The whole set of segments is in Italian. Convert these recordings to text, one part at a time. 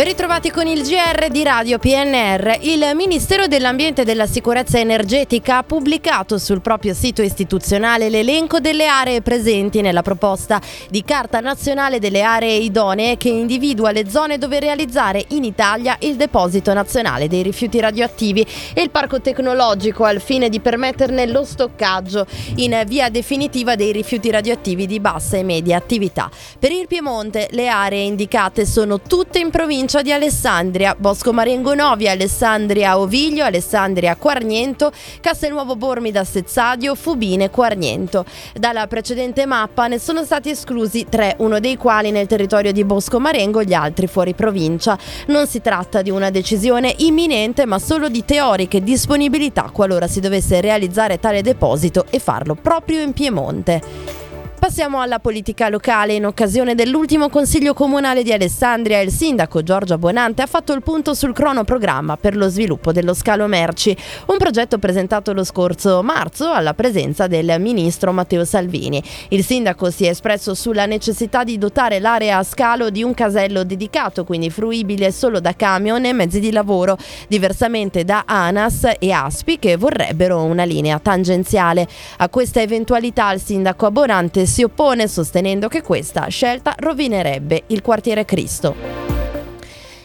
Ben ritrovati con il GR di Radio PNR. Il Ministero dell'Ambiente e della Sicurezza Energetica ha pubblicato sul proprio sito istituzionale l'elenco delle aree presenti nella proposta di Carta Nazionale delle Aree Idonee che individua le zone dove realizzare in Italia il deposito nazionale dei rifiuti radioattivi e il parco tecnologico al fine di permetterne lo stoccaggio in via definitiva dei rifiuti radioattivi di bassa e media attività. Per il Piemonte le aree indicate sono tutte in provincia provincia di Alessandria, Bosco Marengo Novi, Alessandria Oviglio, Alessandria Quarniento, Castelnuovo Bormida Sezzadio, Fubine Quarniento. Dalla precedente mappa ne sono stati esclusi tre, uno dei quali nel territorio di Bosco Marengo, gli altri fuori provincia. Non si tratta di una decisione imminente, ma solo di teoriche disponibilità qualora si dovesse realizzare tale deposito e farlo proprio in Piemonte. Passiamo alla politica locale. In occasione dell'ultimo consiglio comunale di Alessandria, il sindaco Giorgio Buonante ha fatto il punto sul cronoprogramma per lo sviluppo dello scalo merci, un progetto presentato lo scorso marzo alla presenza del ministro Matteo Salvini. Il sindaco si è espresso sulla necessità di dotare l'area a scalo di un casello dedicato, quindi fruibile solo da camion e mezzi di lavoro, diversamente da ANAS e ASPI che vorrebbero una linea tangenziale. A questa eventualità il sindaco Abbonante si oppone sostenendo che questa scelta rovinerebbe il quartiere Cristo.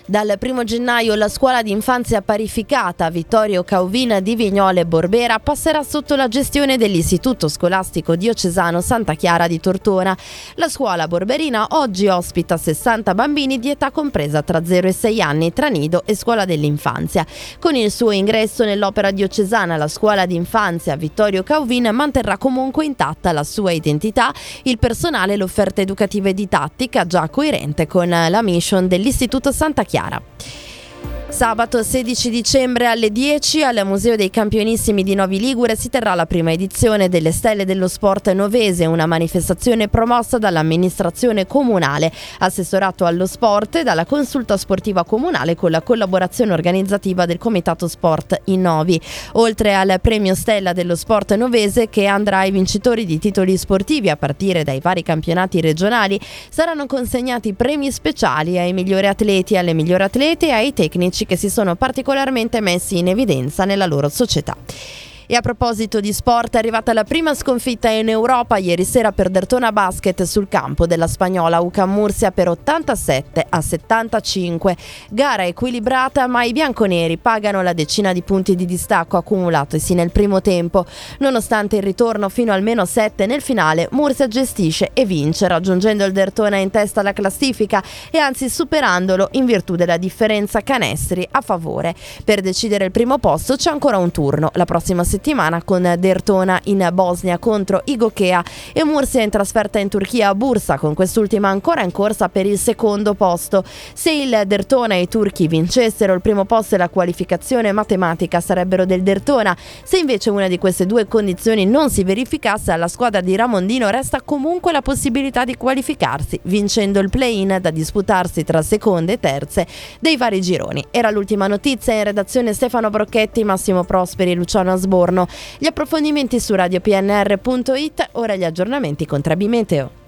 Dal 1 gennaio la scuola di infanzia parificata Vittorio Cauvina di Vignole Borbera passerà sotto la gestione dell'Istituto Scolastico Diocesano Santa Chiara di Tortona. La scuola borberina oggi ospita 60 bambini di età compresa tra 0 e 6 anni tra nido e scuola dell'infanzia. Con il suo ingresso nell'opera diocesana la scuola di infanzia Vittorio Cauvina manterrà comunque intatta la sua identità, il personale e l'offerta educativa e didattica già coerente con la mission dell'Istituto Santa Chiara Chiara. Sabato 16 dicembre alle 10 al Museo dei Campionissimi di Novi Ligure si terrà la prima edizione delle Stelle dello Sport Novese, una manifestazione promossa dall'amministrazione comunale, assessorato allo sport e dalla consulta sportiva comunale con la collaborazione organizzativa del Comitato Sport in Novi. Oltre al premio Stella dello Sport Novese che andrà ai vincitori di titoli sportivi a partire dai vari campionati regionali, saranno consegnati premi speciali ai migliori atleti, alle migliori atlete e ai tecnici che si sono particolarmente messi in evidenza nella loro società. E a proposito di sport, è arrivata la prima sconfitta in Europa ieri sera per Dertona Basket sul campo della spagnola UCAM Mursia per 87 a 75. Gara equilibrata, ma i bianconeri pagano la decina di punti di distacco accumulatosi nel primo tempo. Nonostante il ritorno fino almeno 7 nel finale, Mursia gestisce e vince, raggiungendo il Dertona in testa alla classifica e anzi superandolo in virtù della differenza canestri a favore. Per decidere il primo posto c'è ancora un turno. La prossima settimana settimana con Dertona in Bosnia contro Igokea e Mursia in trasferta in Turchia a Bursa, con quest'ultima ancora in corsa per il secondo posto. Se il Dertona e i turchi vincessero il primo posto e la qualificazione matematica sarebbero del Dertona, se invece una di queste due condizioni non si verificasse alla squadra di Ramondino resta comunque la possibilità di qualificarsi, vincendo il play-in da disputarsi tra seconde e terze dei vari gironi. Era l'ultima notizia in redazione Stefano Brocchetti, Massimo Prosperi e Luciano Asborno giorno. Gli approfondimenti su radiopnr.it, ora gli aggiornamenti con Trabi Meteo.